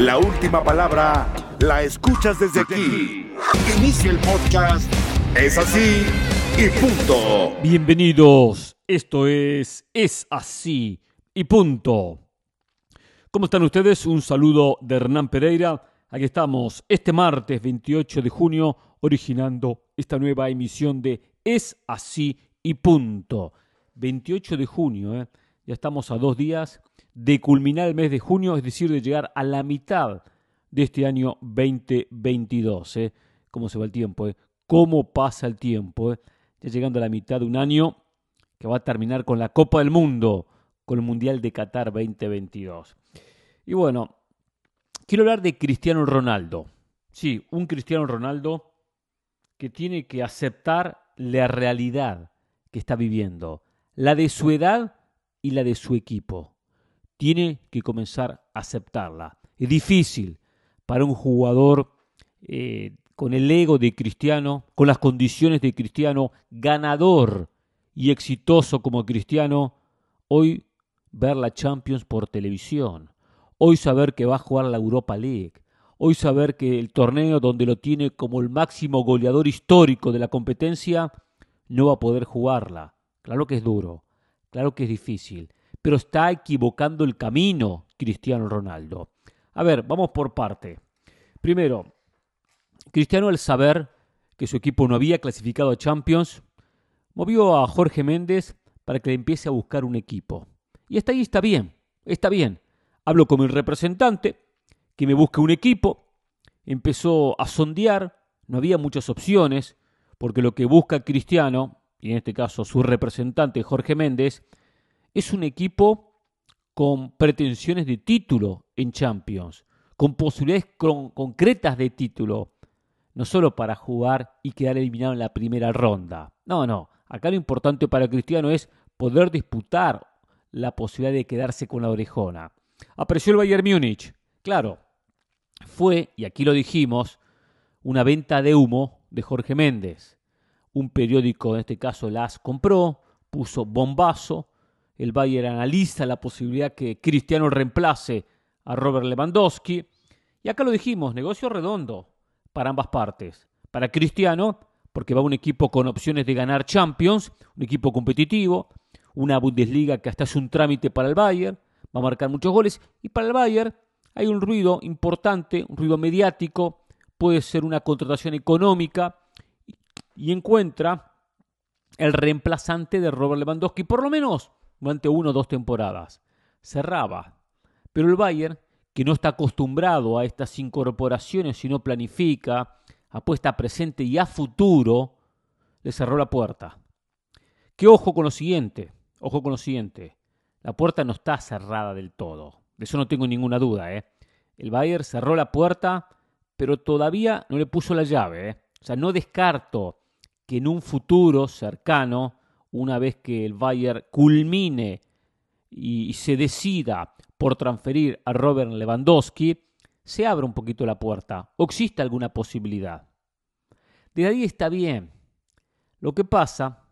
La última palabra la escuchas desde aquí. Inicia el podcast. Es así y punto. Bienvenidos. Esto es Es así y punto. ¿Cómo están ustedes? Un saludo de Hernán Pereira. Aquí estamos este martes 28 de junio originando esta nueva emisión de Es así y punto. 28 de junio, ¿eh? ya estamos a dos días de culminar el mes de junio, es decir, de llegar a la mitad de este año 2022. ¿eh? ¿Cómo se va el tiempo? Eh? ¿Cómo pasa el tiempo? Eh? Ya llegando a la mitad de un año que va a terminar con la Copa del Mundo, con el Mundial de Qatar 2022. Y bueno, quiero hablar de Cristiano Ronaldo. Sí, un Cristiano Ronaldo que tiene que aceptar la realidad que está viviendo, la de su edad y la de su equipo tiene que comenzar a aceptarla. Es difícil para un jugador eh, con el ego de cristiano, con las condiciones de cristiano, ganador y exitoso como cristiano, hoy ver la Champions por televisión, hoy saber que va a jugar la Europa League, hoy saber que el torneo donde lo tiene como el máximo goleador histórico de la competencia, no va a poder jugarla. Claro que es duro, claro que es difícil, pero está equivocando el camino Cristiano Ronaldo. A ver, vamos por parte. Primero, Cristiano al saber que su equipo no había clasificado a Champions, movió a Jorge Méndez para que le empiece a buscar un equipo. Y hasta ahí está bien, está bien. Hablo con mi representante, que me busque un equipo. Empezó a sondear, no había muchas opciones, porque lo que busca Cristiano, y en este caso su representante Jorge Méndez, es un equipo con pretensiones de título en Champions, con posibilidades concretas de título, no solo para jugar y quedar eliminado en la primera ronda. No, no, acá lo importante para Cristiano es poder disputar la posibilidad de quedarse con la orejona. Apreció el Bayern Múnich. Claro, fue, y aquí lo dijimos, una venta de humo de Jorge Méndez. Un periódico, en este caso las compró, puso bombazo, el Bayern analiza la posibilidad que Cristiano reemplace a Robert Lewandowski. Y acá lo dijimos, negocio redondo para ambas partes. Para Cristiano, porque va un equipo con opciones de ganar Champions, un equipo competitivo, una Bundesliga que hasta hace un trámite para el Bayern, va a marcar muchos goles. Y para el Bayern hay un ruido importante, un ruido mediático, puede ser una contratación económica y encuentra el reemplazante de Robert Lewandowski, por lo menos durante una o dos temporadas. Cerraba. Pero el Bayern, que no está acostumbrado a estas incorporaciones, sino planifica, apuesta a presente y a futuro, le cerró la puerta. Que ojo con lo siguiente, ojo con lo siguiente. La puerta no está cerrada del todo. De eso no tengo ninguna duda. ¿eh? El Bayern cerró la puerta, pero todavía no le puso la llave. ¿eh? O sea, no descarto que en un futuro cercano una vez que el Bayern culmine y se decida por transferir a Robert Lewandowski, se abra un poquito la puerta o existe alguna posibilidad. De ahí está bien. Lo que pasa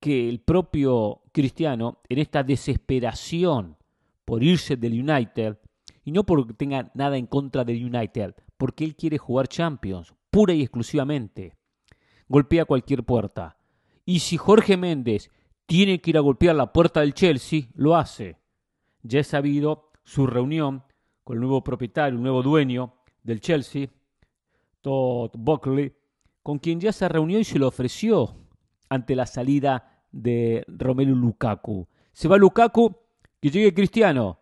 que el propio Cristiano, en esta desesperación por irse del United, y no porque tenga nada en contra del United, porque él quiere jugar Champions, pura y exclusivamente, golpea cualquier puerta. Y si Jorge Méndez tiene que ir a golpear la puerta del Chelsea, lo hace. Ya he sabido su reunión con el nuevo propietario, el nuevo dueño del Chelsea, Todd Buckley, con quien ya se reunió y se lo ofreció ante la salida de Romelu Lukaku. Se va Lukaku, que llegue Cristiano.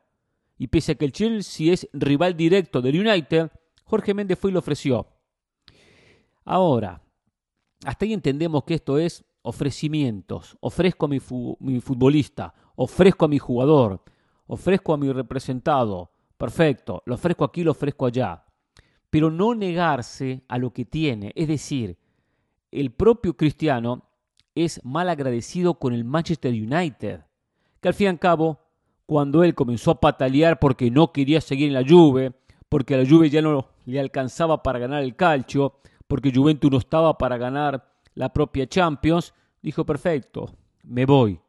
Y pese a que el Chelsea es rival directo del United, Jorge Méndez fue y lo ofreció. Ahora, hasta ahí entendemos que esto es ofrecimientos. Ofrezco a mi, futbolista, ofrezco a mi jugador, ofrezco a mi representado. Perfecto, lo ofrezco aquí, lo ofrezco allá. Pero no negarse a lo que tiene. Es decir, el propio cristiano es mal agradecido con el Manchester United. Que al fin y al cabo, cuando él comenzó a patalear porque no quería seguir en la Juve, porque la Juve ya no le alcanzaba para ganar el calcio, porque Juventus no estaba para ganar la propia Champions, dijo, perfecto, me voy,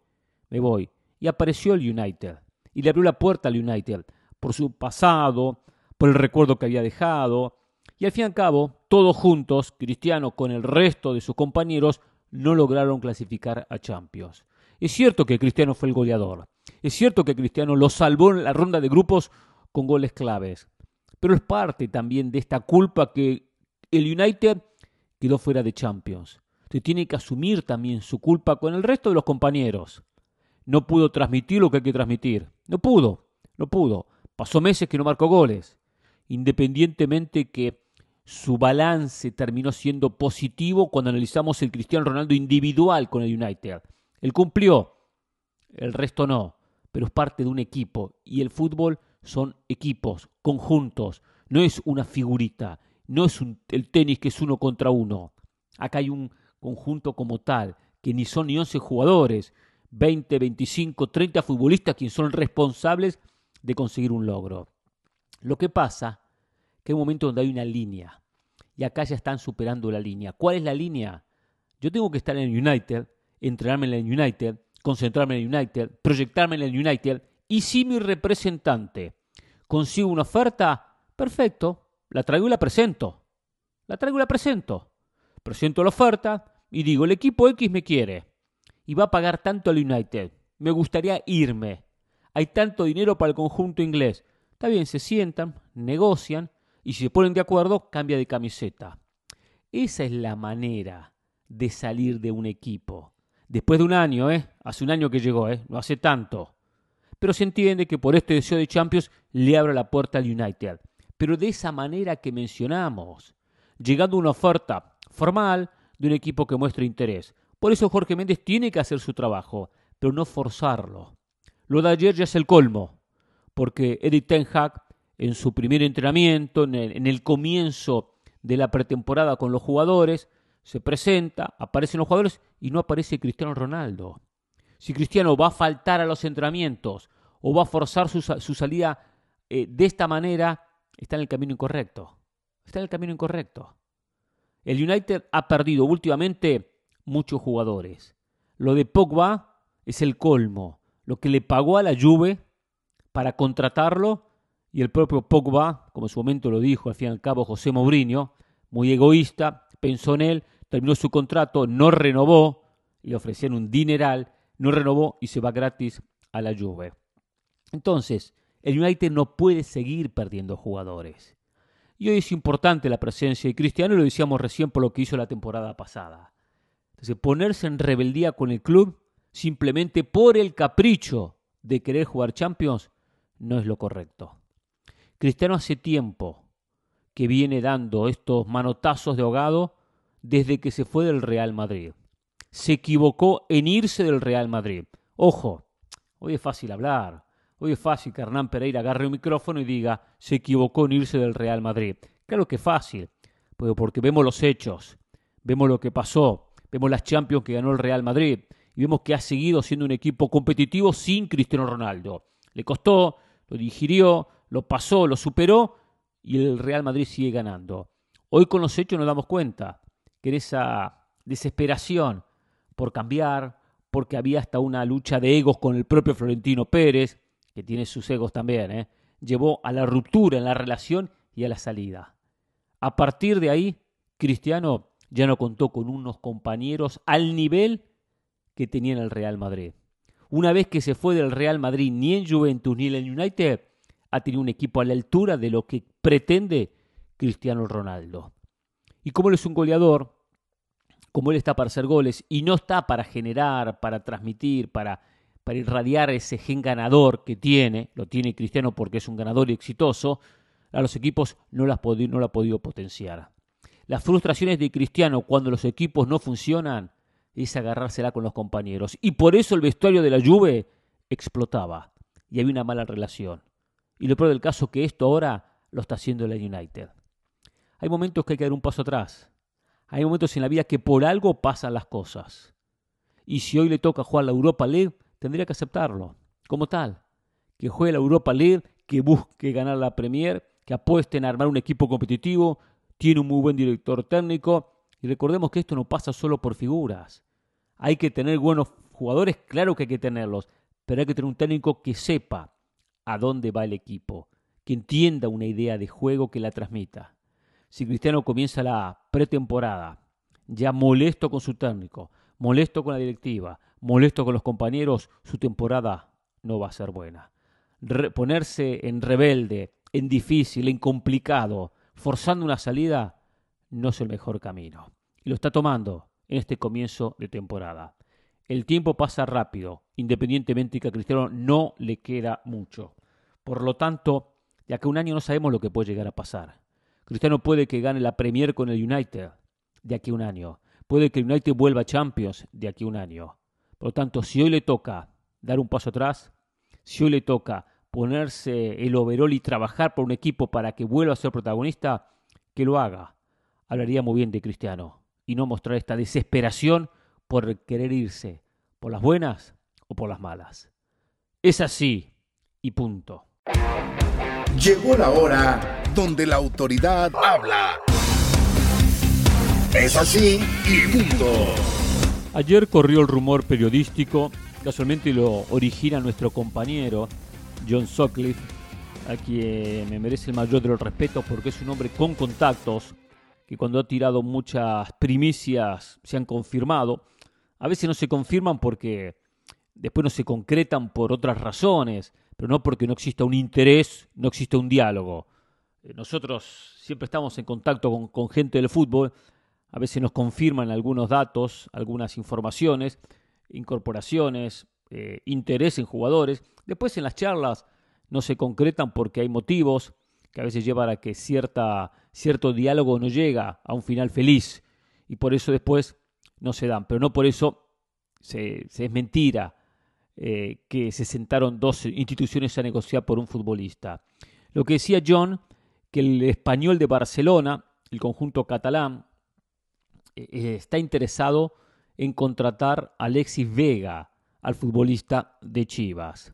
me voy. Y apareció el United. Y le abrió la puerta al United por su pasado, por el recuerdo que había dejado. Y al fin y al cabo, todos juntos, Cristiano con el resto de sus compañeros, no lograron clasificar a Champions. Es cierto que Cristiano fue el goleador. Es cierto que Cristiano lo salvó en la ronda de grupos con goles claves. Pero es parte también de esta culpa que el United quedó fuera de Champions. Se tiene que asumir también su culpa con el resto de los compañeros. No pudo transmitir lo que hay que transmitir. No pudo, no pudo. Pasó meses que no marcó goles. Independientemente que su balance terminó siendo positivo cuando analizamos el Cristiano Ronaldo individual con el United. Él cumplió, el resto no, pero es parte de un equipo y el fútbol son equipos, conjuntos, no es una figurita, no es el tenis que es uno contra uno. Acá hay un conjunto como tal, que ni son ni 11 jugadores, 20, 25, 30 futbolistas quienes son responsables de conseguir un logro. Lo que pasa que hay un momento donde hay una línea y acá ya están superando la línea. ¿Cuál es la línea? Yo tengo que estar en el United, entrenarme en el United, concentrarme en el United, proyectarme en el United y si mi representante consigue una oferta, perfecto, la traigo y la presento. La traigo y la presento. Presento la oferta y digo, el equipo X me quiere y va a pagar tanto al United. Me gustaría irme. Hay tanto dinero para el conjunto inglés. Está bien, se sientan, negocian y si se ponen de acuerdo, cambia de camiseta. Esa es la manera de salir de un equipo. Después de un año, ¿eh? Hace un año que llegó, ¿eh? No hace tanto. Pero se entiende que por este deseo de Champions le abre la puerta al United. Pero de esa manera que mencionamos, llegando una oferta formal de un equipo que muestre interés. Por eso Jorge Méndez tiene que hacer su trabajo, pero no forzarlo. Lo de ayer ya es el colmo, porque Edith Ten en su primer entrenamiento, en el, en el comienzo de la pretemporada con los jugadores, se presenta, aparecen los jugadores y no aparece Cristiano Ronaldo. Si Cristiano va a faltar a los entrenamientos o va a forzar su, salida eh, de esta manera, está en el camino incorrecto. Está en el camino incorrecto. El United ha perdido últimamente muchos jugadores. Lo de Pogba es el colmo. Lo que le pagó a la Juve para contratarlo y el propio Pogba, como en su momento lo dijo al fin y al cabo José Mourinho, muy egoísta, pensó en él, terminó su contrato, no renovó, le ofrecían un dineral, no renovó y se va gratis a la Juve. Entonces, el United no puede seguir perdiendo jugadores. Y hoy es importante la presencia de Cristiano, y lo decíamos recién por lo que hizo la temporada pasada. Entonces, ponerse en rebeldía con el club simplemente por el capricho de querer jugar Champions no es lo correcto. Cristiano hace tiempo que viene dando estos manotazos de ahogado desde que se fue del Real Madrid. Se equivocó en irse del Real Madrid. Ojo, hoy es fácil hablar. Hoy es fácil que Hernán Pereira agarre un micrófono y diga se equivocó en irse del Real Madrid. Claro que es fácil, pero porque vemos los hechos, vemos lo que pasó, vemos las Champions que ganó el Real Madrid y vemos que ha seguido siendo un equipo competitivo sin Cristiano Ronaldo. Le costó, lo digirió, lo pasó, lo superó y el Real Madrid sigue ganando. Hoy con los hechos nos damos cuenta que en esa desesperación por cambiar, porque había hasta una lucha de egos con el propio Florentino Pérez, que tiene sus egos también, ¿eh? llevó a la ruptura en la relación y a la salida. A partir de ahí, Cristiano ya no contó con unos compañeros al nivel que tenía en el Real Madrid. Una vez que se fue del Real Madrid, ni en Juventus ni en el United, ha tenido un equipo a la altura de lo que pretende Cristiano Ronaldo. Y como él es un goleador, como él está para hacer goles y no está para generar, para transmitir, para, para irradiar ese gen ganador que tiene, lo tiene Cristiano porque es un ganador y exitoso, a los equipos no lo, no lo ha podido potenciar. Las frustraciones de Cristiano cuando los equipos no funcionan es agarrársela con los compañeros. Y por eso el vestuario de la Juve explotaba y había una mala relación. Y lo peor del caso que esto ahora lo está haciendo el United. Hay momentos que hay que dar un paso atrás. Hay momentos en la vida que por algo pasan las cosas. Y si hoy le toca jugar la Europa League, tendría que aceptarlo, como tal. Que juegue la Europa League, que busque ganar la Premier, que apueste en armar un equipo competitivo, tiene un muy buen director técnico. Y recordemos que esto no pasa solo por figuras. Hay que tener buenos jugadores, claro que hay que tenerlos, pero hay que tener un técnico que sepa a dónde va el equipo, que entienda una idea de juego que la transmita. Si Cristiano comienza la pretemporada ya molesto con su técnico, molesto con la directiva, molesto con los compañeros, su temporada no va a ser buena. ponerse en rebelde, en difícil, en complicado, forzando una salida, no es el mejor camino. Y lo está tomando en este comienzo de temporada. El tiempo pasa rápido, independientemente de que a Cristiano no le queda mucho. Por lo tanto, de acá un año no sabemos lo que puede llegar a pasar. Cristiano puede que gane la Premier con el United de aquí a un año. Puede que el United vuelva a Champions de aquí a un año. Por lo tanto, si hoy le toca dar un paso atrás, si hoy le toca ponerse el overall y trabajar por un equipo para que vuelva a ser protagonista, que lo haga. Hablaría muy bien de Cristiano y no mostrar esta desesperación por querer irse, por las buenas o por las malas. Es así y punto. Llegó la hora donde la autoridad habla. Es así y punto. Ayer corrió el rumor periodístico, casualmente lo origina nuestro compañero John Sutcliffe, a quien me merece el mayor de los respetos porque es un hombre con contactos, que cuando ha tirado muchas primicias se han confirmado. A veces no se confirman porque después no se concretan por otras razones, pero no porque no exista un interés, no existe un diálogo. Eh, nosotros siempre estamos en contacto con, gente del fútbol, a veces nos confirman algunos datos, algunas informaciones, incorporaciones, eh, interés en jugadores. Después en las charlas no se concretan porque hay motivos que a veces llevan a que cierta, cierto diálogo no llega a un final feliz y por eso después no se dan. Pero no por eso se, es mentira eh, que se sentaron dos instituciones a negociar por un futbolista. Lo que decía John, que el español de Barcelona, el conjunto catalán, está interesado en contratar a Alexis Vega, al futbolista de Chivas,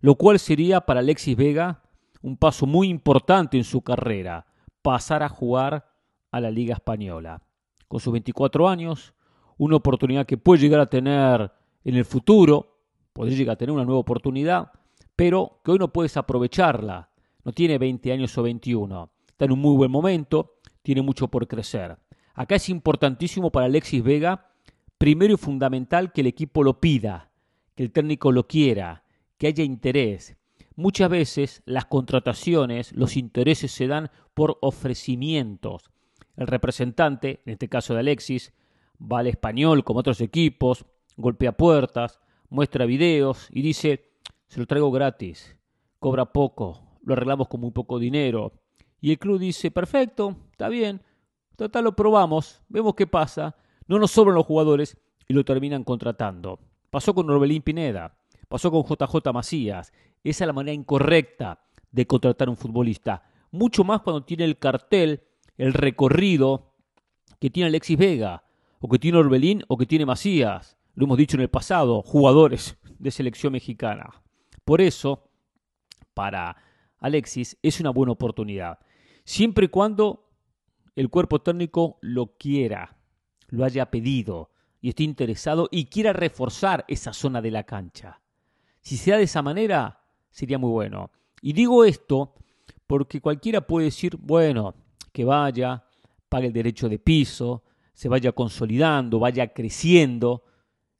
lo cual sería para Alexis Vega un paso muy importante en su carrera, pasar a jugar a la Liga Española. Con sus 24 años, una oportunidad que puede llegar a tener en el futuro, podría llegar a tener una nueva oportunidad, pero que hoy no puedes aprovecharla. No tiene 20 años o 21. Está en un muy buen momento, tiene mucho por crecer. Acá es importantísimo para Alexis Vega, primero y fundamental, que el equipo lo pida, que el técnico lo quiera, que haya interés. Muchas veces las contrataciones, los intereses se dan por ofrecimientos. El representante, en este caso de Alexis, va al español como otros equipos, golpea puertas, muestra videos y dice, se lo traigo gratis, cobra poco, lo arreglamos con muy poco dinero. Y el club dice, perfecto, está bien, total lo probamos, vemos qué pasa, no nos sobran los jugadores y lo terminan contratando. Pasó con Norbelín Pineda, pasó con JJ Macías. Esa es la manera incorrecta de contratar a un futbolista. Mucho más cuando tiene el cartel, el recorrido que tiene Alexis Vega, o que tiene Orbelín, o que tiene Macías. Lo hemos dicho en el pasado, jugadores de selección mexicana. Por eso, para Alexis es una buena oportunidad. Siempre y cuando el cuerpo técnico lo quiera, lo haya pedido, y esté interesado y quiera reforzar esa zona de la cancha. Si se da de esa manera, sería muy bueno. Y digo esto porque cualquiera puede decir, bueno, que vaya, pague el derecho de piso, se vaya consolidando, vaya creciendo,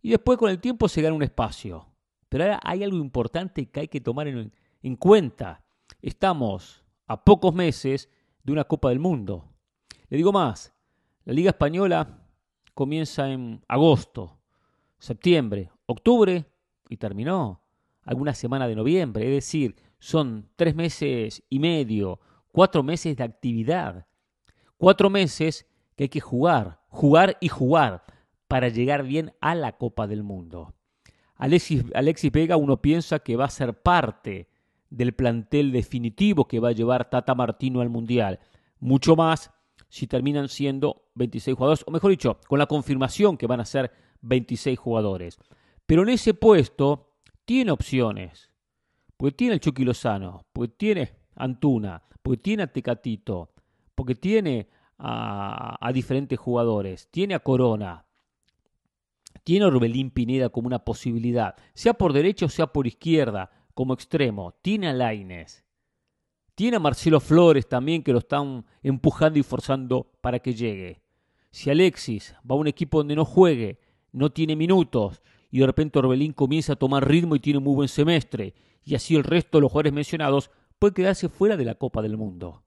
y después con el tiempo se gana un espacio. Pero ahora hay algo importante que hay que tomar en, en cuenta. Estamos a pocos meses de una Copa del Mundo. Le digo más, la Liga Española comienza en agosto, septiembre, octubre y terminó alguna semana de noviembre. Es decir, son tres meses y medio, cuatro meses de actividad. Cuatro meses que hay que jugar, jugar y jugar para llegar bien a la Copa del Mundo. Alexis, Alexis Vega uno piensa que va a ser parte del plantel definitivo que va a llevar Tata Martino al Mundial. Mucho más si terminan siendo 26 jugadores, o mejor dicho, con la confirmación que van a ser 26 jugadores. Pero en ese puesto tiene opciones, porque tiene el Chucky Lozano, porque tiene Antuna, porque tiene a Tecatito, porque tiene a, a diferentes jugadores, tiene a Corona, tiene a Orbelín Pineda como una posibilidad, sea por derecha o sea por izquierda, como extremo, tiene a Laines, Tiene a Marcelo Flores también que lo están empujando y forzando para que llegue. Si Alexis va a un equipo donde no juegue, no tiene minutos, y de repente Orbelín comienza a tomar ritmo y tiene un muy buen semestre, y así el resto de los jugadores mencionados puede quedarse fuera de la Copa del Mundo.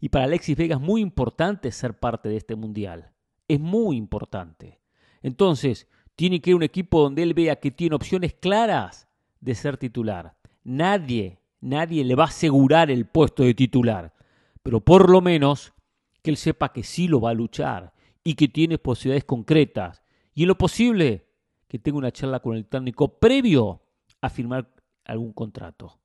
Y para Alexis Vega es muy importante ser parte de este mundial. Es muy importante. Entonces, tiene que ir un equipo donde él vea que tiene opciones claras de ser titular. Nadie, nadie le va a asegurar el puesto de titular. Pero por lo menos que él sepa que sí lo va a luchar y que tiene posibilidades concretas. Y en lo posible, que tenga una charla con el técnico previo a firmar algún contrato.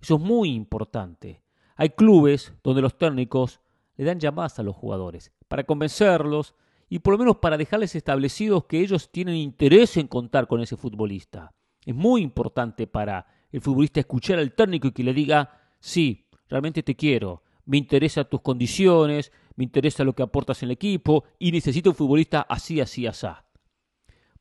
Eso es muy importante. Hay clubes donde los técnicos le dan llamadas a los jugadores para convencerlos y por lo menos para dejarles establecidos que ellos tienen interés en contar con ese futbolista. Es muy importante para el futbolista escuchar al técnico y que le diga, sí, realmente te quiero, me interesa tus condiciones, me interesa lo que aportas en el equipo y necesito un futbolista así, así, así.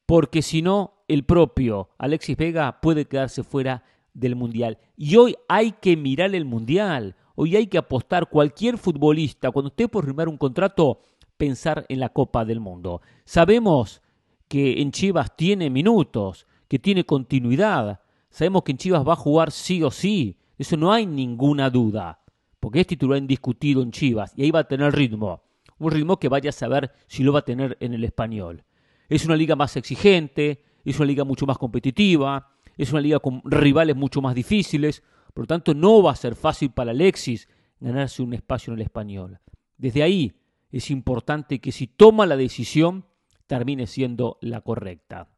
Porque si no, el propio Alexis Vega puede quedarse fuera del Mundial. Y hoy hay que mirar el Mundial. Hoy hay que apostar cualquier futbolista, cuando esté por firmar un contrato, pensar en la Copa del Mundo. Sabemos que en Chivas tiene minutos, que tiene continuidad. Sabemos que en Chivas va a jugar sí o sí. Eso no hay ninguna duda. Porque es titular indiscutido en Chivas y ahí va a tener ritmo. Un ritmo que vaya a saber si lo va a tener en el español. Es una liga más exigente, es una liga mucho más competitiva, es una liga con rivales mucho más difíciles, por lo tanto no va a ser fácil para Alexis ganarse un espacio en el español. Desde ahí es importante que si toma la decisión termine siendo la correcta.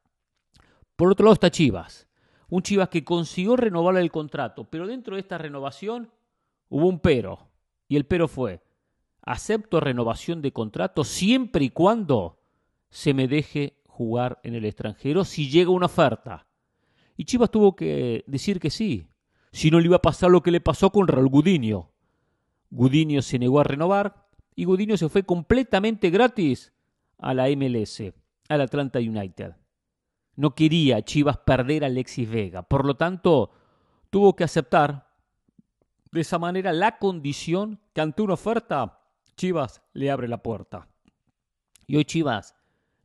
Por otro lado está Chivas, un Chivas que consiguió renovar el contrato, pero dentro de esta renovación hubo un pero, y el pero fue, acepto renovación de contrato siempre y cuando se me deje jugar en el extranjero si llega una oferta. Y Chivas tuvo que decir que sí, si no le iba a pasar lo que le pasó con Raúl Gudiño. Gudiño se negó a renovar y Gudiño se fue completamente gratis a la MLS, al Atlanta United. No quería Chivas perder a Alexis Vega, por lo tanto tuvo que aceptar de esa manera la condición que ante una oferta Chivas le abre la puerta. Y hoy Chivas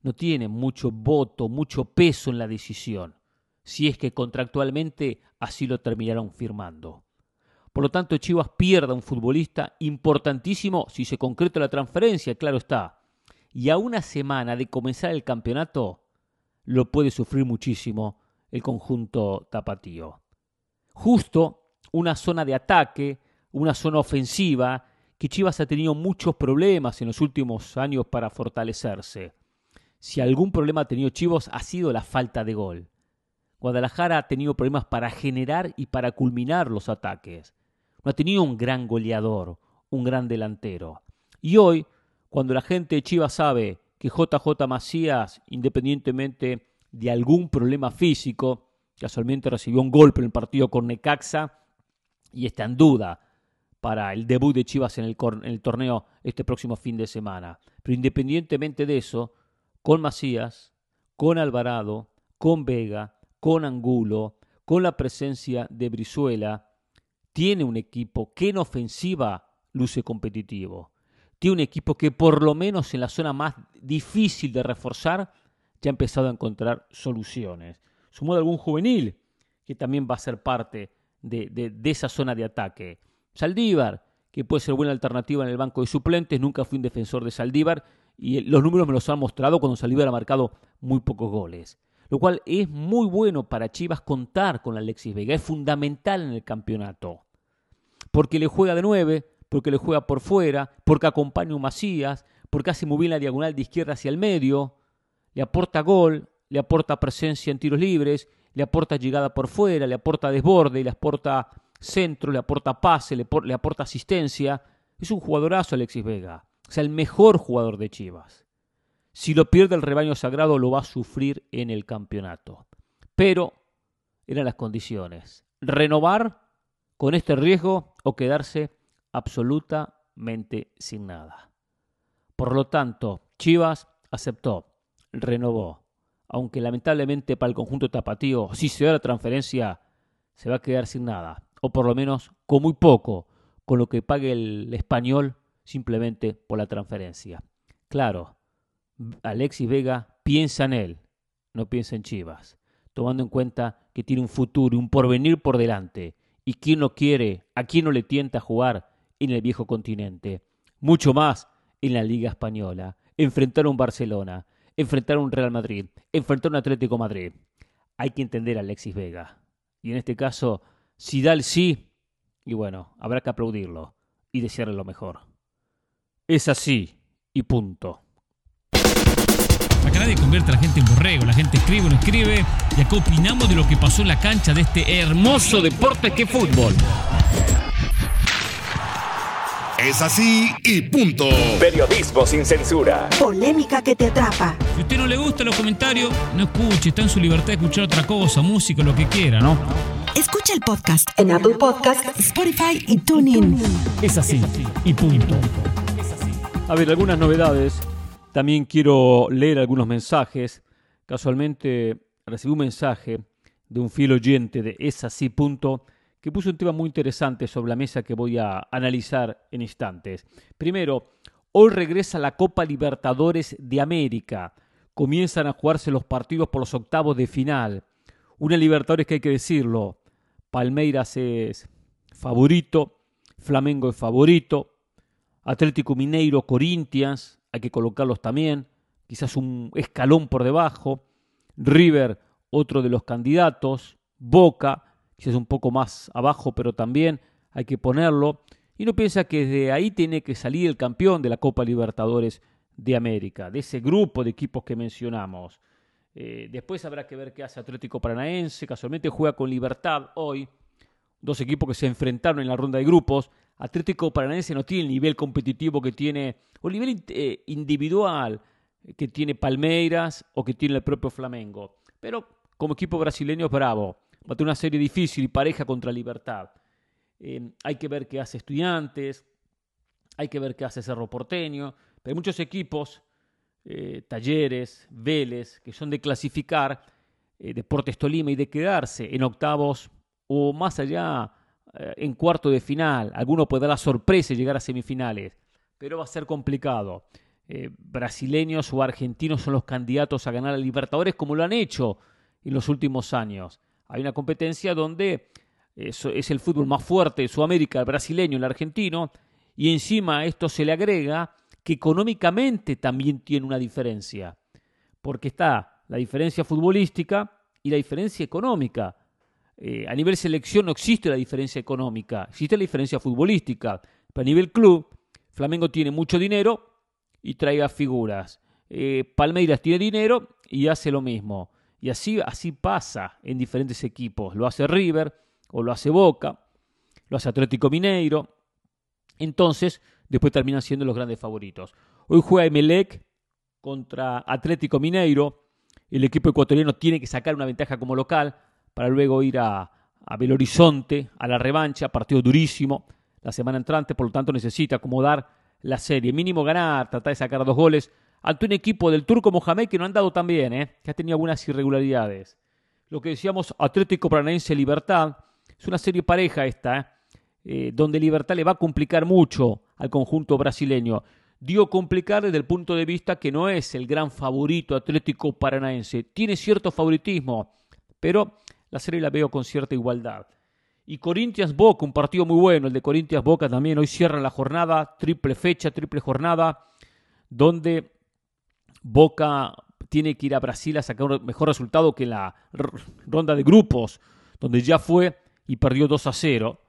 no tiene mucho voto, mucho peso en la decisión si es que contractualmente así lo terminaron firmando. Por lo tanto, Chivas pierda un futbolista importantísimo si se concreta la transferencia, claro está. Y a una semana de comenzar el campeonato, lo puede sufrir muchísimo el conjunto tapatío. Justo una zona de ataque, una zona ofensiva, que Chivas ha tenido muchos problemas en los últimos años para fortalecerse. Si algún problema ha tenido Chivas ha sido la falta de gol. Guadalajara ha tenido problemas para generar y para culminar los ataques. No ha tenido un gran goleador, un gran delantero. Y hoy, cuando la gente de Chivas sabe que JJ Macías, independientemente de algún problema físico, casualmente recibió un golpe en el partido con Necaxa y está en duda para el debut de Chivas en el, en el torneo este próximo fin de semana. Pero independientemente de eso, con Macías, con Alvarado, con Vega, con Angulo, con la presencia de Brizuela, tiene un equipo que en ofensiva luce competitivo. Tiene un equipo que por lo menos en la zona más difícil de reforzar ya ha empezado a encontrar soluciones. Sumó de algún juvenil que también va a ser parte de, de esa zona de ataque. Saldívar, que puede ser buena alternativa en el banco de suplentes, nunca fui un defensor de Saldívar y los números me los han mostrado cuando Saldívar ha marcado muy pocos goles lo cual es muy bueno para Chivas contar con Alexis Vega, es fundamental en el campeonato, porque le juega de nueve, porque le juega por fuera, porque acompaña a un Macías, porque hace muy bien la diagonal de izquierda hacia el medio, le aporta gol, le aporta presencia en tiros libres, le aporta llegada por fuera, le aporta desborde, le aporta centro, le aporta pase, le, le aporta asistencia. Es un jugadorazo Alexis Vega, o sea, el mejor jugador de Chivas. Si lo pierde el rebaño sagrado, lo va a sufrir en el campeonato. Pero eran las condiciones. Renovar con este riesgo o quedarse absolutamente sin nada. Por lo tanto, Chivas aceptó, renovó. Aunque lamentablemente para el conjunto tapatío, si se da la transferencia, se va a quedar sin nada. O por lo menos con muy poco, con lo que pague el español simplemente por la transferencia. Claro, Alexis Vega piensa en él, no piensa en Chivas, tomando en cuenta que tiene un futuro y un porvenir por delante. Y quién no quiere, a quién no le tienta jugar en el viejo continente. Mucho más en la Liga Española. Enfrentar a un Barcelona, enfrentar a un Real Madrid, enfrentar a un Atlético Madrid. Hay que entender a Alexis Vega. Y en este caso, si da el sí, y bueno, habrá que aplaudirlo y desearle lo mejor. Es así y punto. Acá nadie convierte a la gente en borrego, la gente escribe o no escribe y acá opinamos de lo que pasó en la cancha de este hermoso deporte que es fútbol. Es así y punto. Periodismo sin censura. Polémica que te atrapa. Si a usted no le gusta los comentarios, no escuche, está en su libertad de escuchar otra cosa, música, lo que quiera, ¿no? Escucha el podcast en Apple Podcast, Spotify y TuneIn. Es así y punto. A ver, algunas novedades. También quiero leer algunos mensajes. Casualmente recibí un mensaje de un fiel oyente de Es así punto que puso un tema muy interesante sobre la mesa que voy a analizar en instantes. Primero, hoy regresa la Copa Libertadores de América. Comienzan a jugarse los partidos por los octavos de final. Una Libertadores que hay que decirlo. Palmeiras es favorito, Flamengo es favorito, Atlético Mineiro, Corinthians, hay que colocarlos también, quizás un escalón por debajo, River, otro de los candidatos, Boca, quizás un poco más abajo, pero también hay que ponerlo. Y no piensa que de ahí tiene que salir el campeón de la Copa Libertadores de América, de ese grupo de equipos que mencionamos. Eh, después habrá que ver qué hace Atlético Paranaense, casualmente juega con Libertad hoy, dos equipos que se enfrentaron en la ronda de grupos. Atlético Paranaense no tiene el nivel competitivo que tiene, o el nivel eh, individual que tiene Palmeiras o que tiene el propio Flamengo. Pero como equipo brasileño es bravo va a tener una serie difícil y pareja contra Libertad. Eh, hay que ver qué hace Estudiantes, hay que ver qué hace Cerro Porteño, pero hay muchos equipos, eh, Talleres, Vélez, que son de clasificar eh, Deportes Tolima y de quedarse en octavos o más allá en cuarto de final. Alguno puede dar la sorpresa y llegar a semifinales, pero va a ser complicado. brasileños o argentinos son los candidatos a ganar a Libertadores como lo han hecho en los últimos años. Hay una competencia donde es, el fútbol más fuerte de Sudamérica, el brasileño, el argentino, y encima a esto se le agrega que económicamente también tiene una diferencia, porque está la diferencia futbolística y la diferencia económica. Eh, a nivel selección no existe la diferencia económica, existe la diferencia futbolística, pero a nivel club, Flamengo tiene mucho dinero y traiga figuras. Eh, Palmeiras tiene dinero y hace lo mismo. Y así, así pasa en diferentes equipos. Lo hace River o lo hace Boca, lo hace Atlético Mineiro. Entonces, después terminan siendo los grandes favoritos. Hoy juega Emelec contra Atlético Mineiro. El equipo ecuatoriano tiene que sacar una ventaja como local para luego ir a, a Belo Horizonte, a la revancha, partido durísimo la semana entrante, por lo tanto necesita acomodar la serie, mínimo ganar, tratar de sacar dos goles ante un equipo del turco Mohamed que no han dado tan bien, ¿eh? que ha tenido algunas irregularidades. Lo que decíamos, Atlético Paranaense Libertad, es una serie pareja esta, ¿eh? Eh, donde Libertad le va a complicar mucho al conjunto brasileño. Dio complicar desde el punto de vista que no es el gran favorito Atlético Paranaense. Tiene cierto favoritismo, pero la serie la veo con cierta igualdad. Y Corinthians Boca, un partido muy bueno, el de Corinthians Boca también. Hoy cierra la jornada, triple fecha, triple jornada, donde Boca tiene que ir a Brasil a sacar un mejor resultado que la ronda de grupos, donde ya fue y perdió 2 a 0.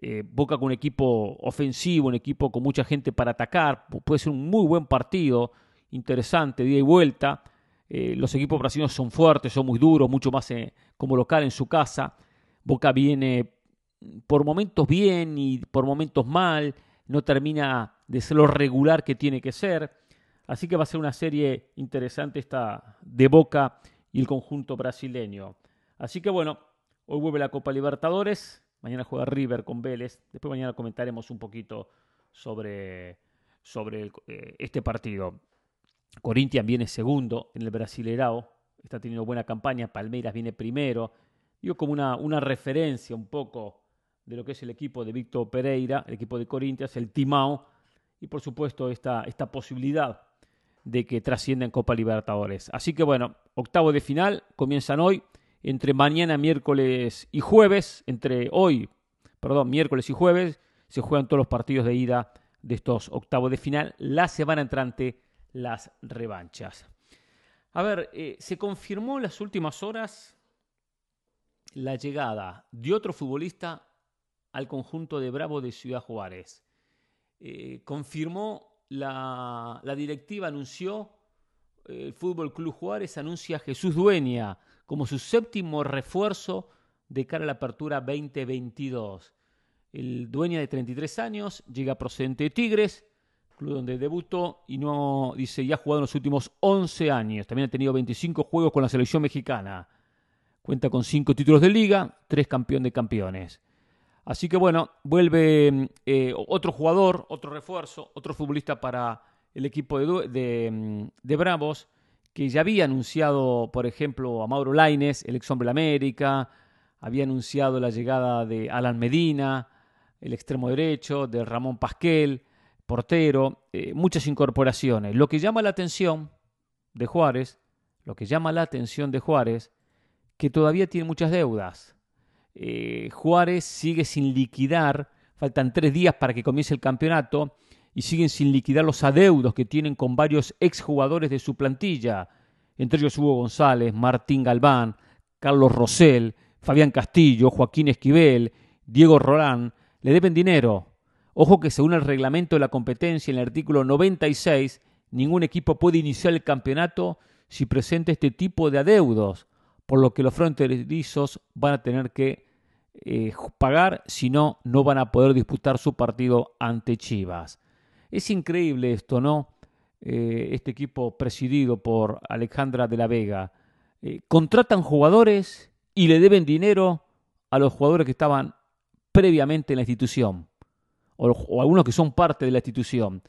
Eh, Boca con un equipo ofensivo, un equipo con mucha gente para atacar, puede ser un muy buen partido, interesante, ida y vuelta. Eh, los equipos brasileños son fuertes, son muy duros, mucho más eh, como local en su casa. Boca viene por momentos bien y por momentos mal, no termina de ser lo regular que tiene que ser. Así que va a ser una serie interesante esta de Boca y el conjunto brasileño. Así que bueno, hoy vuelve la Copa Libertadores, mañana juega River con Vélez, después mañana comentaremos un poquito sobre, sobre eh, este partido. Corinthians viene segundo en el Brasilerao, está teniendo buena campaña, Palmeiras viene primero, digo como una, una referencia un poco de lo que es el equipo de Víctor Pereira, el equipo de Corinthians, el Timao, y por supuesto esta, esta posibilidad de que trascienda en Copa Libertadores. Así que bueno, octavo de final comienzan hoy, entre mañana, miércoles y jueves, entre hoy, perdón, miércoles y jueves, se juegan todos los partidos de ida de estos octavos de final. La semana entrante, las revanchas. A ver, eh, se confirmó en las últimas horas la llegada de otro futbolista al conjunto de Bravo de Ciudad Juárez. Eh, confirmó la, directiva, anunció, eh, el Fútbol Club Juárez anuncia a Jesús Dueña como su séptimo refuerzo de cara a la apertura 2022. El Dueña de 33 años llega procedente de Tigres, club donde debutó y no, dice, ya ha jugado en los últimos 11 años. También ha tenido 25 juegos con la selección mexicana. Cuenta con 5 títulos de liga, 3 campeón de campeones. Así que bueno, vuelve eh, otro jugador, otro refuerzo, otro futbolista para el equipo de, de, Bravos, que ya había anunciado, por ejemplo, a Mauro Laines, el ex hombre de América, había anunciado la llegada de Alan Medina, el extremo derecho, de Ramón Pasquel, portero, eh, muchas incorporaciones. Lo que llama la atención de Juárez, lo que llama la atención de Juárez, que todavía tiene muchas deudas. Eh, Juárez sigue sin liquidar, faltan tres días para que comience el campeonato y siguen sin liquidar los adeudos que tienen con varios exjugadores de su plantilla, entre ellos Hugo González, Martín Galván, Carlos Rosell, Fabián Castillo, Joaquín Esquivel, Diego Rolán, le deben dinero. Ojo que según el reglamento de la competencia en el artículo 96, ningún equipo puede iniciar el campeonato si presenta este tipo de adeudos, por lo que los fronterizos van a tener que eh, pagar, si no, no van a poder disputar su partido ante Chivas. Es increíble esto, ¿no? Eh, este equipo presidido por Alejandra de la Vega. Eh, contratan jugadores y le deben dinero a los jugadores que estaban previamente en la institución, o, algunos que son parte de la institución.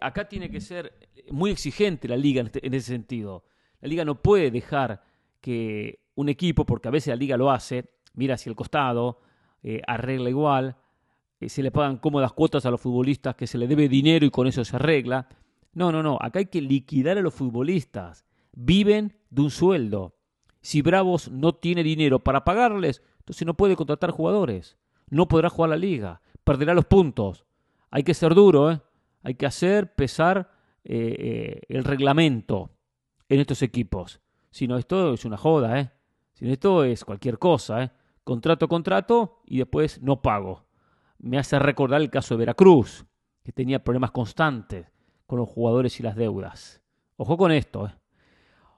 acá tiene que ser muy exigente la liga este, en ese sentido. La liga no puede dejar que un equipo, porque a veces la liga lo hace, mira hacia el costado, eh, arregla igual, eh, se le pagan cómodas cuotas a los futbolistas que se le debe dinero y con eso se arregla. No, no, no, acá hay que liquidar a los futbolistas. Viven de un sueldo. Si Bravos no tiene dinero para pagarles, entonces no puede contratar jugadores. No podrá jugar la liga. Perderá los puntos. Hay que ser duro, ¿eh? Hay que hacer pesar eh, el reglamento en estos equipos. Si no, esto es una joda, ¿eh? Si no, esto es cualquier cosa, ¿eh? Contrato, contrato y después no pago. Me hace recordar el caso de Veracruz, que tenía problemas constantes con los jugadores y las deudas. Ojo con esto. ¿eh?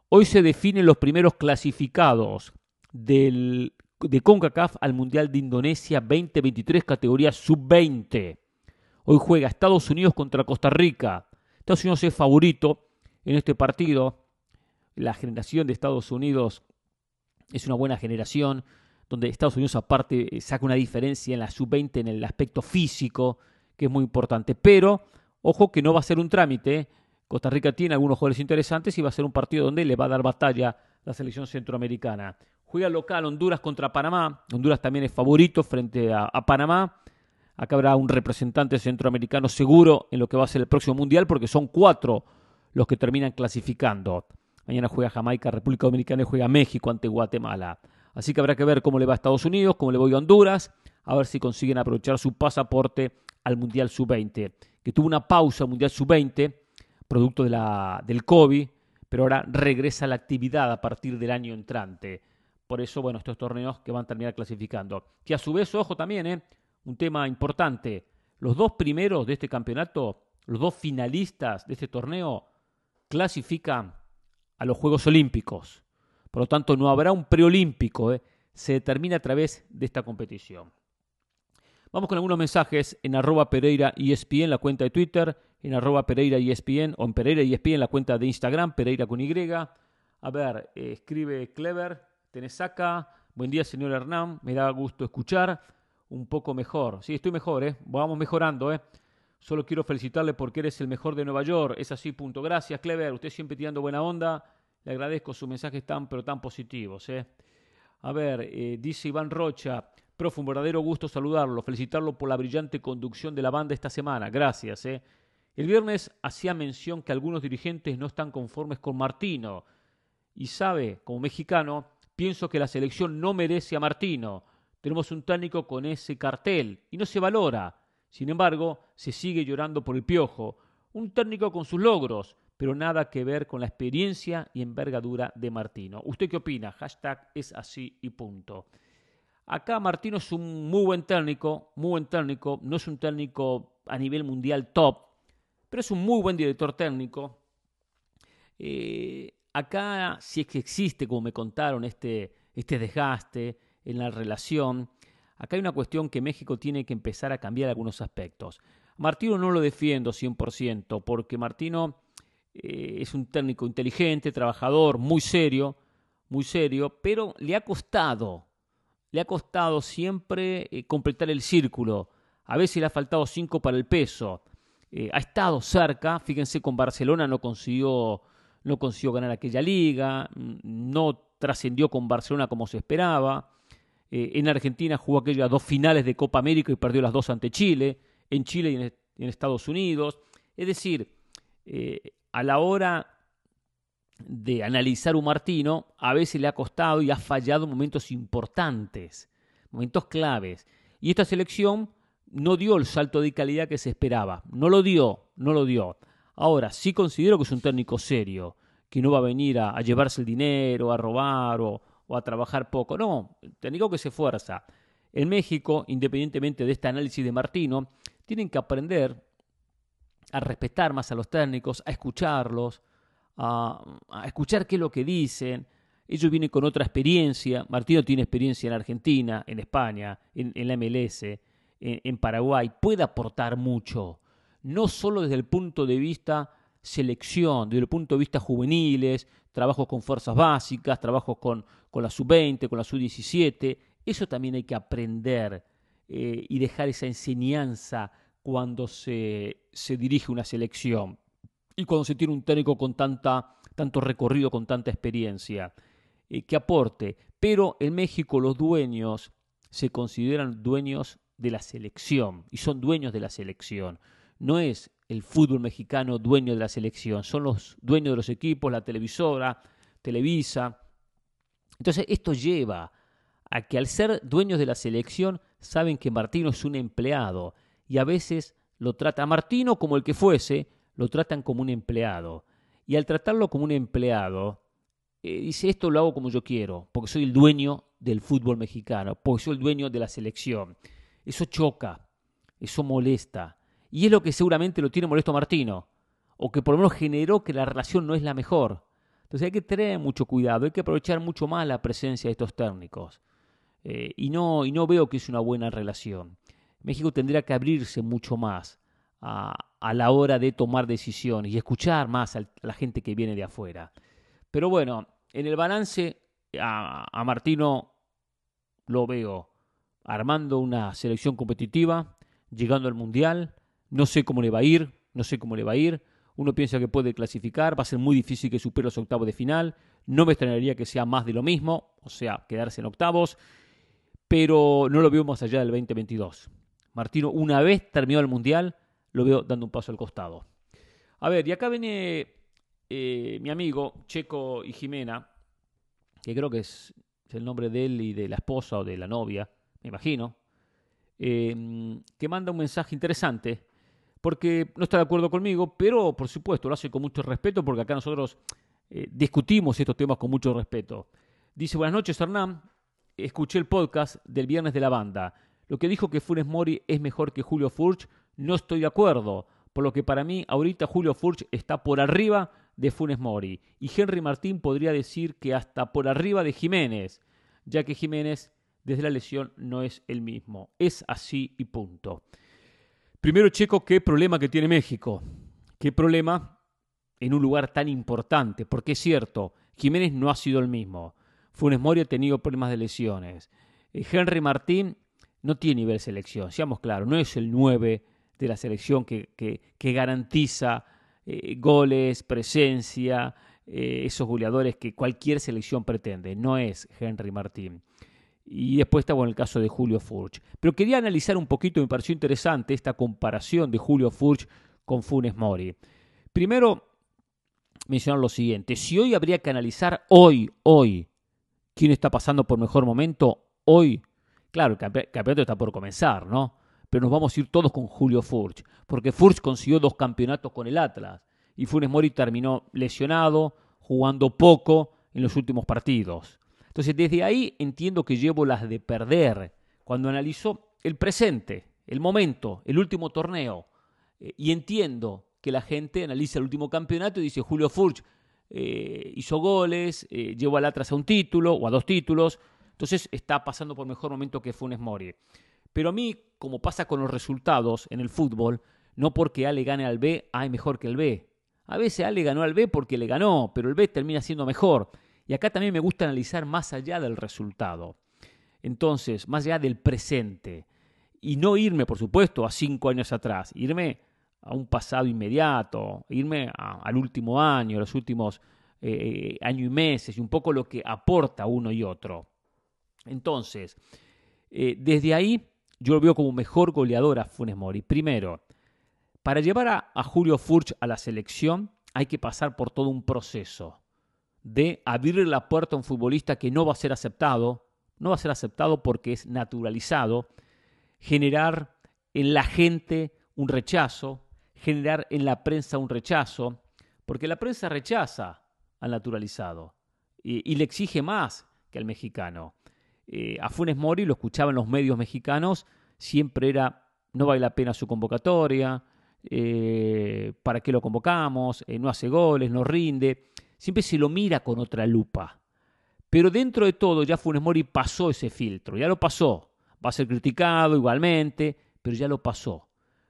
Hoy se definen los primeros clasificados del, de CONCACAF al Mundial de Indonesia 2023 categoría sub-20. Hoy juega Estados Unidos contra Costa Rica. Estados Unidos es favorito en este partido. La generación de Estados Unidos es una buena generación donde Estados Unidos aparte eh, saca una diferencia en la sub-20 en el aspecto físico, que es muy importante. Pero, ojo que no va a ser un trámite. Costa Rica tiene algunos jugadores interesantes y va a ser un partido donde le va a dar batalla la selección centroamericana. Juega local Honduras contra Panamá. Honduras también es favorito frente a, a Panamá. Acá habrá un representante centroamericano seguro en lo que va a ser el próximo mundial porque son cuatro los que terminan clasificando. Mañana juega Jamaica, República Dominicana y juega México ante Guatemala. Así que habrá que ver cómo le va a Estados Unidos, cómo le va a Honduras, a ver si consiguen aprovechar su pasaporte al Mundial Sub-20, que tuvo una pausa Mundial Sub-20, producto de la, del COVID, pero ahora regresa a la actividad a partir del año entrante. Por eso, bueno, estos torneos que van a terminar clasificando. Que a su vez, ojo también, ¿eh? un tema importante, los dos primeros de este campeonato, los dos finalistas de este torneo, clasifican a los Juegos Olímpicos. Por lo tanto, no habrá un preolímpico. ¿eh? Se determina a través de esta competición. Vamos con algunos mensajes en arroba Pereira ESPN, la cuenta de Twitter, en arroba Pereira ESPN o en Pereira ESPN, la cuenta de Instagram, Pereira con Y. A ver, eh, escribe Clever, tenés acá. Buen día, señor Hernán. Me da gusto escuchar. Un poco mejor. Sí, estoy mejor, ¿eh? Vamos mejorando, ¿eh? Solo quiero felicitarle porque eres el mejor de Nueva York. Es así, punto. Gracias, Clever. Usted siempre tirando buena onda. Le agradezco sus mensajes tan, pero tan positivos. ¿eh? A ver, eh, dice Iván Rocha, Profe, un verdadero gusto saludarlo, felicitarlo por la brillante conducción de la banda esta semana. Gracias. ¿eh? El viernes hacía mención que algunos dirigentes no están conformes con Martino. Y sabe, como mexicano, pienso que la selección no merece a Martino. Tenemos un técnico con ese cartel y no se valora. Sin embargo, se sigue llorando por el piojo. Un técnico con sus logros, pero nada que ver con la experiencia y envergadura de Martino. ¿Usted qué opina? Hashtag es así y punto. Acá Martino es un muy buen técnico, muy buen técnico, no es un técnico a nivel mundial top, pero es un muy buen director técnico. Eh, acá si es que existe, como me contaron, este, este desgaste en la relación, acá hay una cuestión que México tiene que empezar a cambiar algunos aspectos. Martino no lo defiendo 100%, porque Martino eh, es un técnico inteligente, trabajador, muy serio, muy serio, pero le ha costado le ha costado siempre eh, completar el círculo. A veces le ha faltado cinco para el peso. Eh, ha estado cerca, fíjense con Barcelona no consiguió, no consiguió ganar aquella liga, mm, no trascendió con Barcelona como se esperaba. En Argentina jugó aquellas dos finales de Copa América y perdió las dos ante Chile, en Chile y en, Estados Unidos. Es decir, a la hora de analizar un Martino, a veces le ha costado y ha fallado momentos importantes, momentos claves. Y esta selección no dio el salto de calidad que se esperaba. No lo dio, no lo dio. Ahora, sí considero que es un técnico serio, que no va a venir a, llevarse el dinero, a robar o, o, a trabajar poco. No, técnico que se esfuerza. En México, independientemente de este análisis de Martino, tienen que aprender a respetar más a los técnicos, a escucharlos, a, escuchar qué es lo que dicen. Ellos vienen con otra experiencia. Martino tiene experiencia en Argentina, en España, en, la MLS, en, Paraguay. Puede aportar mucho, no solo desde el punto de vista selección, desde el punto de vista juveniles, trabajos con fuerzas básicas, trabajos con, con la sub-20, con la sub-17. Eso también hay que aprender eh, y dejar esa enseñanza cuando se, dirige una selección y cuando se tiene un técnico con tanta, tanto recorrido, con tanta experiencia, eh, que aporte. Pero en México los dueños se consideran dueños de la selección y son dueños de la selección. No es el fútbol mexicano dueño de la selección, son los dueños de los equipos, la televisora, Televisa. Entonces esto lleva a que al ser dueños de la selección saben que Martino es un empleado y a veces lo trata a Martino como el que fuese, lo tratan como un empleado. Y al tratarlo como un empleado, eh, dice, esto lo hago como yo quiero, porque soy el dueño del fútbol mexicano, porque soy el dueño de la selección. Eso choca, eso molesta. Y es lo que seguramente lo tiene molesto a Martino, o que por lo menos generó que la relación no es la mejor. Entonces hay que tener mucho cuidado, hay que aprovechar mucho más la presencia de estos técnicos. Eh, y, no, y no veo que es una buena relación. México tendría que abrirse mucho más a, la hora de tomar decisiones y escuchar más a la gente que viene de afuera. Pero bueno, en el balance a, a Martino lo veo armando una selección competitiva, llegando al Mundial, no sé cómo le va a ir, no sé cómo le va a ir. Uno piensa que puede clasificar, va a ser muy difícil que supere los octavos de final. No me extrañaría que sea más de lo mismo, o sea, quedarse en octavos, pero no lo veo más allá del 2022. Martino, una vez terminó el Mundial, lo veo dando un paso al costado. A ver, y acá viene eh, mi amigo Checo y Jimena, que creo que es, el nombre de él y de la esposa o de la novia, me imagino, em, que manda un mensaje interesante, porque no está de acuerdo conmigo, pero por supuesto lo hace con mucho respeto, porque acá nosotros eh, discutimos estos temas con mucho respeto. Dice, buenas noches Hernán, escuché el podcast del viernes de la banda. Lo que dijo que Funes Mori es mejor que Julio Furch no estoy de acuerdo. Por lo que para mí, ahorita Julio Furch está por arriba de Funes Mori. Y Henry Martín podría decir que hasta por arriba de Jiménez, ya que Jiménez desde la lesión no es el mismo. Es así y punto. Primero checo qué problema que tiene México. ¿Qué problema en un lugar tan importante? Porque es cierto, Jiménez no ha sido el mismo. Funes Mori ha tenido problemas de lesiones. Eh, Henry Martín no tiene nivel selección, seamos claros, no es el 9 de la selección que, que, garantiza eh, goles, presencia, eh, esos goleadores que cualquier selección pretende. No es Henry Martín. Y después está bueno, el caso de Julio Furch. Pero quería analizar un poquito, me pareció interesante esta comparación de Julio Furch con Funes Mori. Primero, mencionar lo siguiente. Si hoy habría que analizar, hoy, hoy, quién está pasando por mejor momento, hoy, claro, el campeonato está por comenzar, ¿no? Pero nos vamos a ir todos con Julio Furch, porque Furch consiguió dos campeonatos con el Atlas y Funes Mori terminó lesionado, jugando poco en los últimos partidos. Entonces, desde ahí entiendo que llevo las de perder cuando analizo el presente, el momento, el último torneo. Eh, y entiendo que la gente analiza el último campeonato y dice Julio Furch eh, hizo goles, eh, llevó al Atlas a un título o a dos títulos, entonces está pasando por mejor momento que Funes Mori. Pero a mí, como pasa con los resultados en el fútbol, no porque A le gane al B, A es mejor que el B. A veces A le ganó al B porque le ganó, pero el B termina siendo mejor. Y acá también me gusta analizar más allá del resultado. Entonces, más allá del presente. Y no irme, por supuesto, a cinco años atrás. Irme a un pasado inmediato. Irme al último año, los últimos eh, año y meses. Y un poco lo que aporta uno y otro. Entonces, eh, desde ahí yo lo veo como mejor goleador a Funes Mori. Primero, para llevar a, Julio Furch a la selección hay que pasar por todo un proceso de abrirle la puerta a un futbolista que no va a ser aceptado, no va a ser aceptado porque es naturalizado, generar en la gente un rechazo, generar en la prensa un rechazo, porque la prensa rechaza al naturalizado y, le exige más que al mexicano. Eh, a Funes Mori lo escuchaban los medios mexicanos, siempre era no vale la pena su convocatoria, eh, para qué lo convocamos, eh, no hace goles, no rinde siempre se lo mira con otra lupa. Pero dentro de todo ya Funes Mori pasó ese filtro, ya lo pasó. Va a ser criticado igualmente, pero ya lo pasó.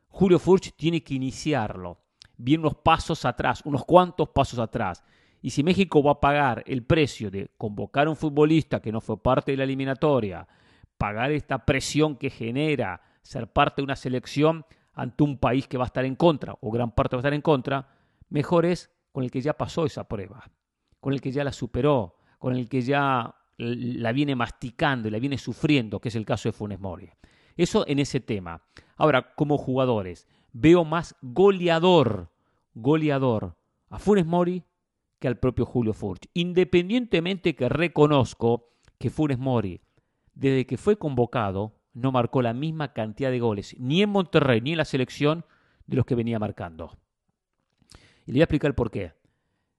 Julio Furch tiene que iniciarlo. Viene unos pasos atrás, unos cuantos pasos atrás. Y si México va a pagar el precio de convocar a un futbolista que no fue parte de la eliminatoria, pagar esta presión que genera ser parte de una selección ante un país que va a estar en contra, o gran parte va a estar en contra, mejor es con el que ya pasó esa prueba, con el que ya la superó, con el que ya la viene masticando y la viene sufriendo, que es el caso de Funes Mori. Eso en ese tema. Ahora, como jugadores, veo más goleador, goleador a Funes Mori que al propio Julio Furch. Independientemente que reconozco que Funes Mori, desde que fue convocado, no marcó la misma cantidad de goles, ni en Monterrey ni en la selección, de los que venía marcando. Y le voy a explicar por qué.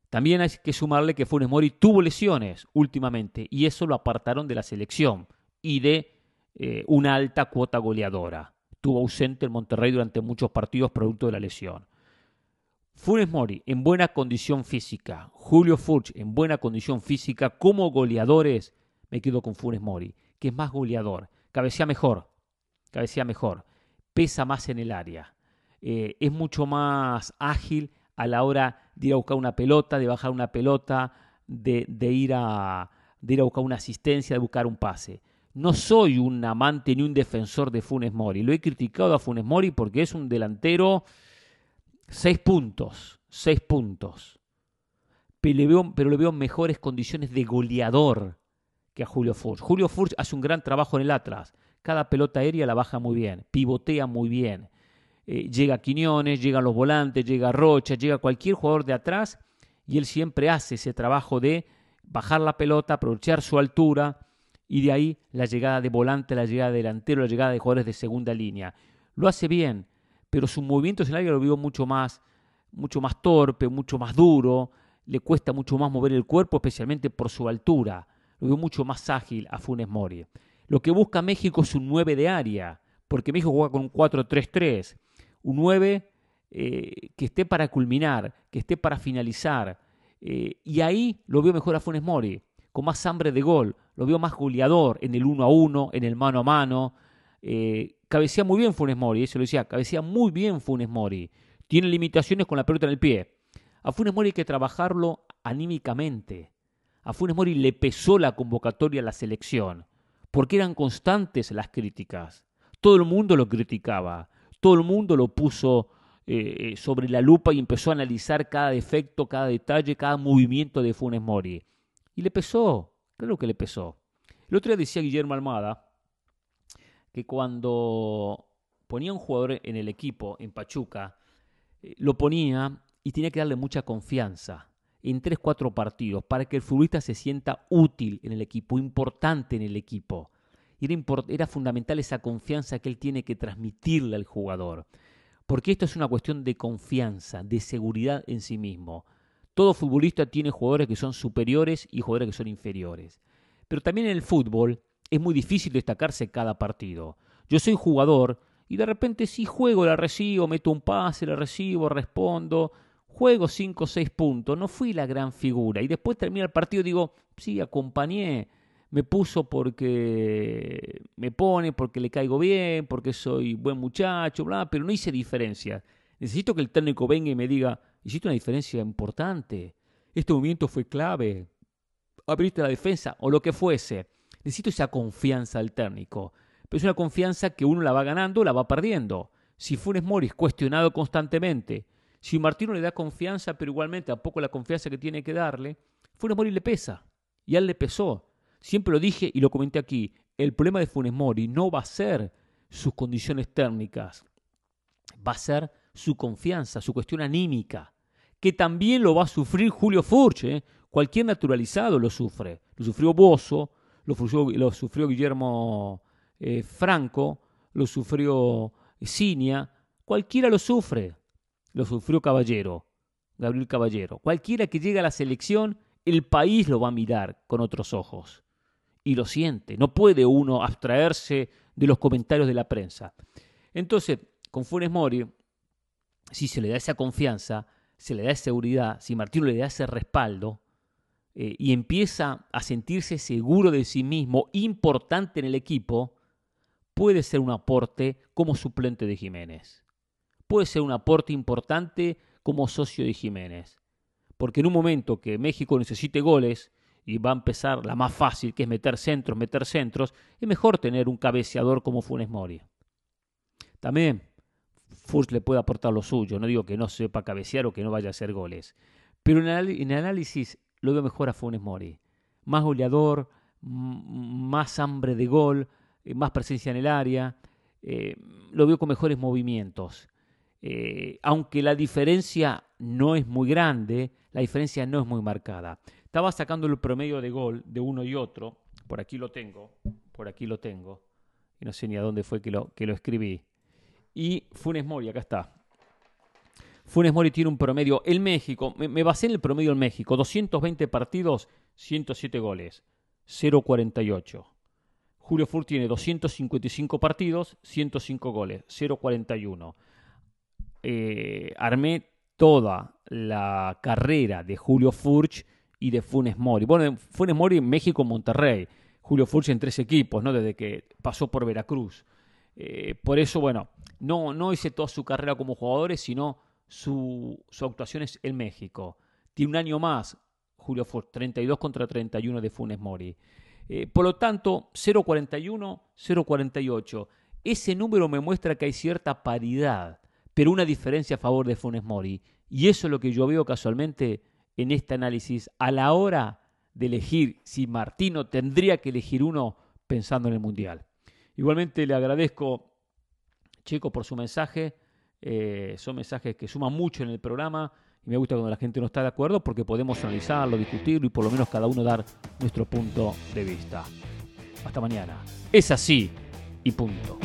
También hay que sumarle que Funes Mori tuvo lesiones últimamente y eso lo apartaron de la selección y de eh, una alta cuota goleadora. Estuvo ausente en Monterrey durante muchos partidos producto de la lesión. Funes Mori en buena condición física, Julio Furch en buena condición física, como goleadores, me quedo con Funes Mori, que es más goleador, cabecea mejor, cabecea mejor, pesa más en el área, eh, es mucho más ágil a la hora de ir a buscar una pelota, de bajar una pelota, de, ir, a, de ir a buscar una asistencia, de buscar un pase. No soy un amante ni un defensor de Funes Mori. Lo he criticado a Funes Mori porque es un delantero seis puntos, seis puntos. Pero le veo, pero le mejores condiciones de goleador que a Julio Furch. Julio Furch hace un gran trabajo en el Atlas. Cada pelota aérea la baja muy bien, pivotea muy bien. Eh, llega Quiñones, llegan los volantes, llega Rocha, llega cualquier jugador de atrás y él siempre hace ese trabajo de bajar la pelota, aprovechar su altura y de ahí la llegada de volante, la llegada de delantero, la llegada de jugadores de segunda línea. Lo hace bien, pero sus movimientos en el área lo veo mucho más, mucho más torpe, mucho más duro, le cuesta mucho más mover el cuerpo, especialmente por su altura. Lo veo mucho más ágil a Funes Mori. Lo que busca México es un 9 de área, porque México juega con un 4-3-3 un 9 eh, que esté para culminar, que esté para finalizar. Eh, y ahí lo veo mejor a Funes Mori, con más hambre de gol, lo veo más goleador en el 1 a 1, en el mano a mano. Eh, cabecea muy bien Funes Mori, eso lo decía, cabecea muy bien Funes Mori. Tiene limitaciones con la pelota en el pie. A Funes Mori hay que trabajarlo anímicamente. A Funes Mori le pesó la convocatoria a la selección, porque eran constantes las críticas. Todo el mundo lo criticaba todo el mundo lo puso eh, eh, sobre la lupa y empezó a analizar cada defecto, cada detalle, cada movimiento de Funes Mori. Y le pesó, claro que le pesó. El otro día decía Guillermo Almada que cuando ponía un jugador en el equipo, en Pachuca, eh, lo ponía y tenía que darle mucha confianza en 3-4 partidos para que el futbolista se sienta útil en el equipo, importante en el equipo. Era, era fundamental esa confianza que él tiene que transmitirle al jugador. Porque esto es una cuestión de confianza, de seguridad en sí mismo. Todo futbolista tiene jugadores que son superiores y jugadores que son inferiores. Pero también en el fútbol es muy difícil destacarse cada partido. Yo soy jugador y de repente sí juego, la recibo, meto un pase, la recibo, respondo, juego 5 o 6 puntos, no fui la gran figura. Y después termina el partido y digo, sí, acompañé, me puso porque me pone, porque le caigo bien, porque soy buen muchacho, bla, pero no hice diferencia. Necesito que el técnico venga y me diga, hiciste una diferencia importante, este movimiento fue clave, abriste la defensa o lo que fuese. Necesito esa confianza del técnico. Pero es una confianza que uno la va ganando la va perdiendo. Si Funes Mori es cuestionado constantemente, si Martino le da confianza, pero igualmente tampoco la confianza que tiene que darle, Funes Mori le pesa. Y a él le pesó. Siempre lo dije y lo comenté aquí. El problema de Funes Mori no va a ser sus condiciones térmicas, va a ser su confianza, su cuestión anímica, que también lo va a sufrir Julio Furche. ¿eh? Cualquier naturalizado lo sufre. Lo sufrió Bozo, lo sufrió, Guillermo eh, Franco, lo sufrió Cinia, cualquiera lo sufre. Lo sufrió Caballero, Gabriel Caballero. Cualquiera que llegue a la selección, el país lo va a mirar con otros ojos. Y lo siente. No puede uno abstraerse de los comentarios de la prensa. Entonces, con Funes Mori, si se le da esa confianza, se le da esa seguridad, si Martino le da ese respaldo, eh, y empieza a sentirse seguro de sí mismo, importante en el equipo, puede ser un aporte como suplente de Jiménez. Puede ser un aporte importante como socio de Jiménez. Porque en un momento que México necesite goles y va a empezar la más fácil, que es meter centros, meter centros, es mejor tener un cabeceador como Funes Mori. También Furs le puede aportar lo suyo, no digo que no sepa cabecear o que no vaya a hacer goles. Pero en el análisis lo veo mejor a Funes Mori. Más goleador, más hambre de gol, eh, más presencia en el área. Eh, lo veo con mejores movimientos. Eh, aunque la diferencia no es muy grande, la diferencia no es muy marcada. Estaba sacando el promedio de gol de uno y otro. Por aquí lo tengo. Por aquí lo tengo. Y no sé ni a dónde fue que lo, que lo escribí. Y Funes Mori, acá está. Funes Mori tiene un promedio. El México, me, basé en el promedio del México. 220 partidos, 107 goles. 0.48. Julio Furch tiene 255 partidos, 105 goles. 0.41. Eh, armé toda la carrera de Julio Furch y de Funes Mori. Bueno, Funes Mori en México, Monterrey. Julio Furch en tres equipos, ¿no? Desde que pasó por Veracruz. Eh, por eso, bueno, no, no hice toda su carrera como jugadores, sino su, actuación es en México. Tiene un año más, Julio Ford, 32 contra 31 de Funes Mori. Eh, por lo tanto, 0.41, 0.48. Ese número me muestra que hay cierta paridad, pero una diferencia a favor de Funes Mori. Y eso es lo que yo veo casualmente en este análisis a la hora de elegir si Martino tendría que elegir uno pensando en el Mundial. Igualmente le agradezco, Chico, por su mensaje. Eh, son mensajes que suman mucho en el programa y me gusta cuando la gente no está de acuerdo porque podemos analizarlo, discutirlo y por lo menos cada uno dar nuestro punto de vista. Hasta mañana. Es así y punto.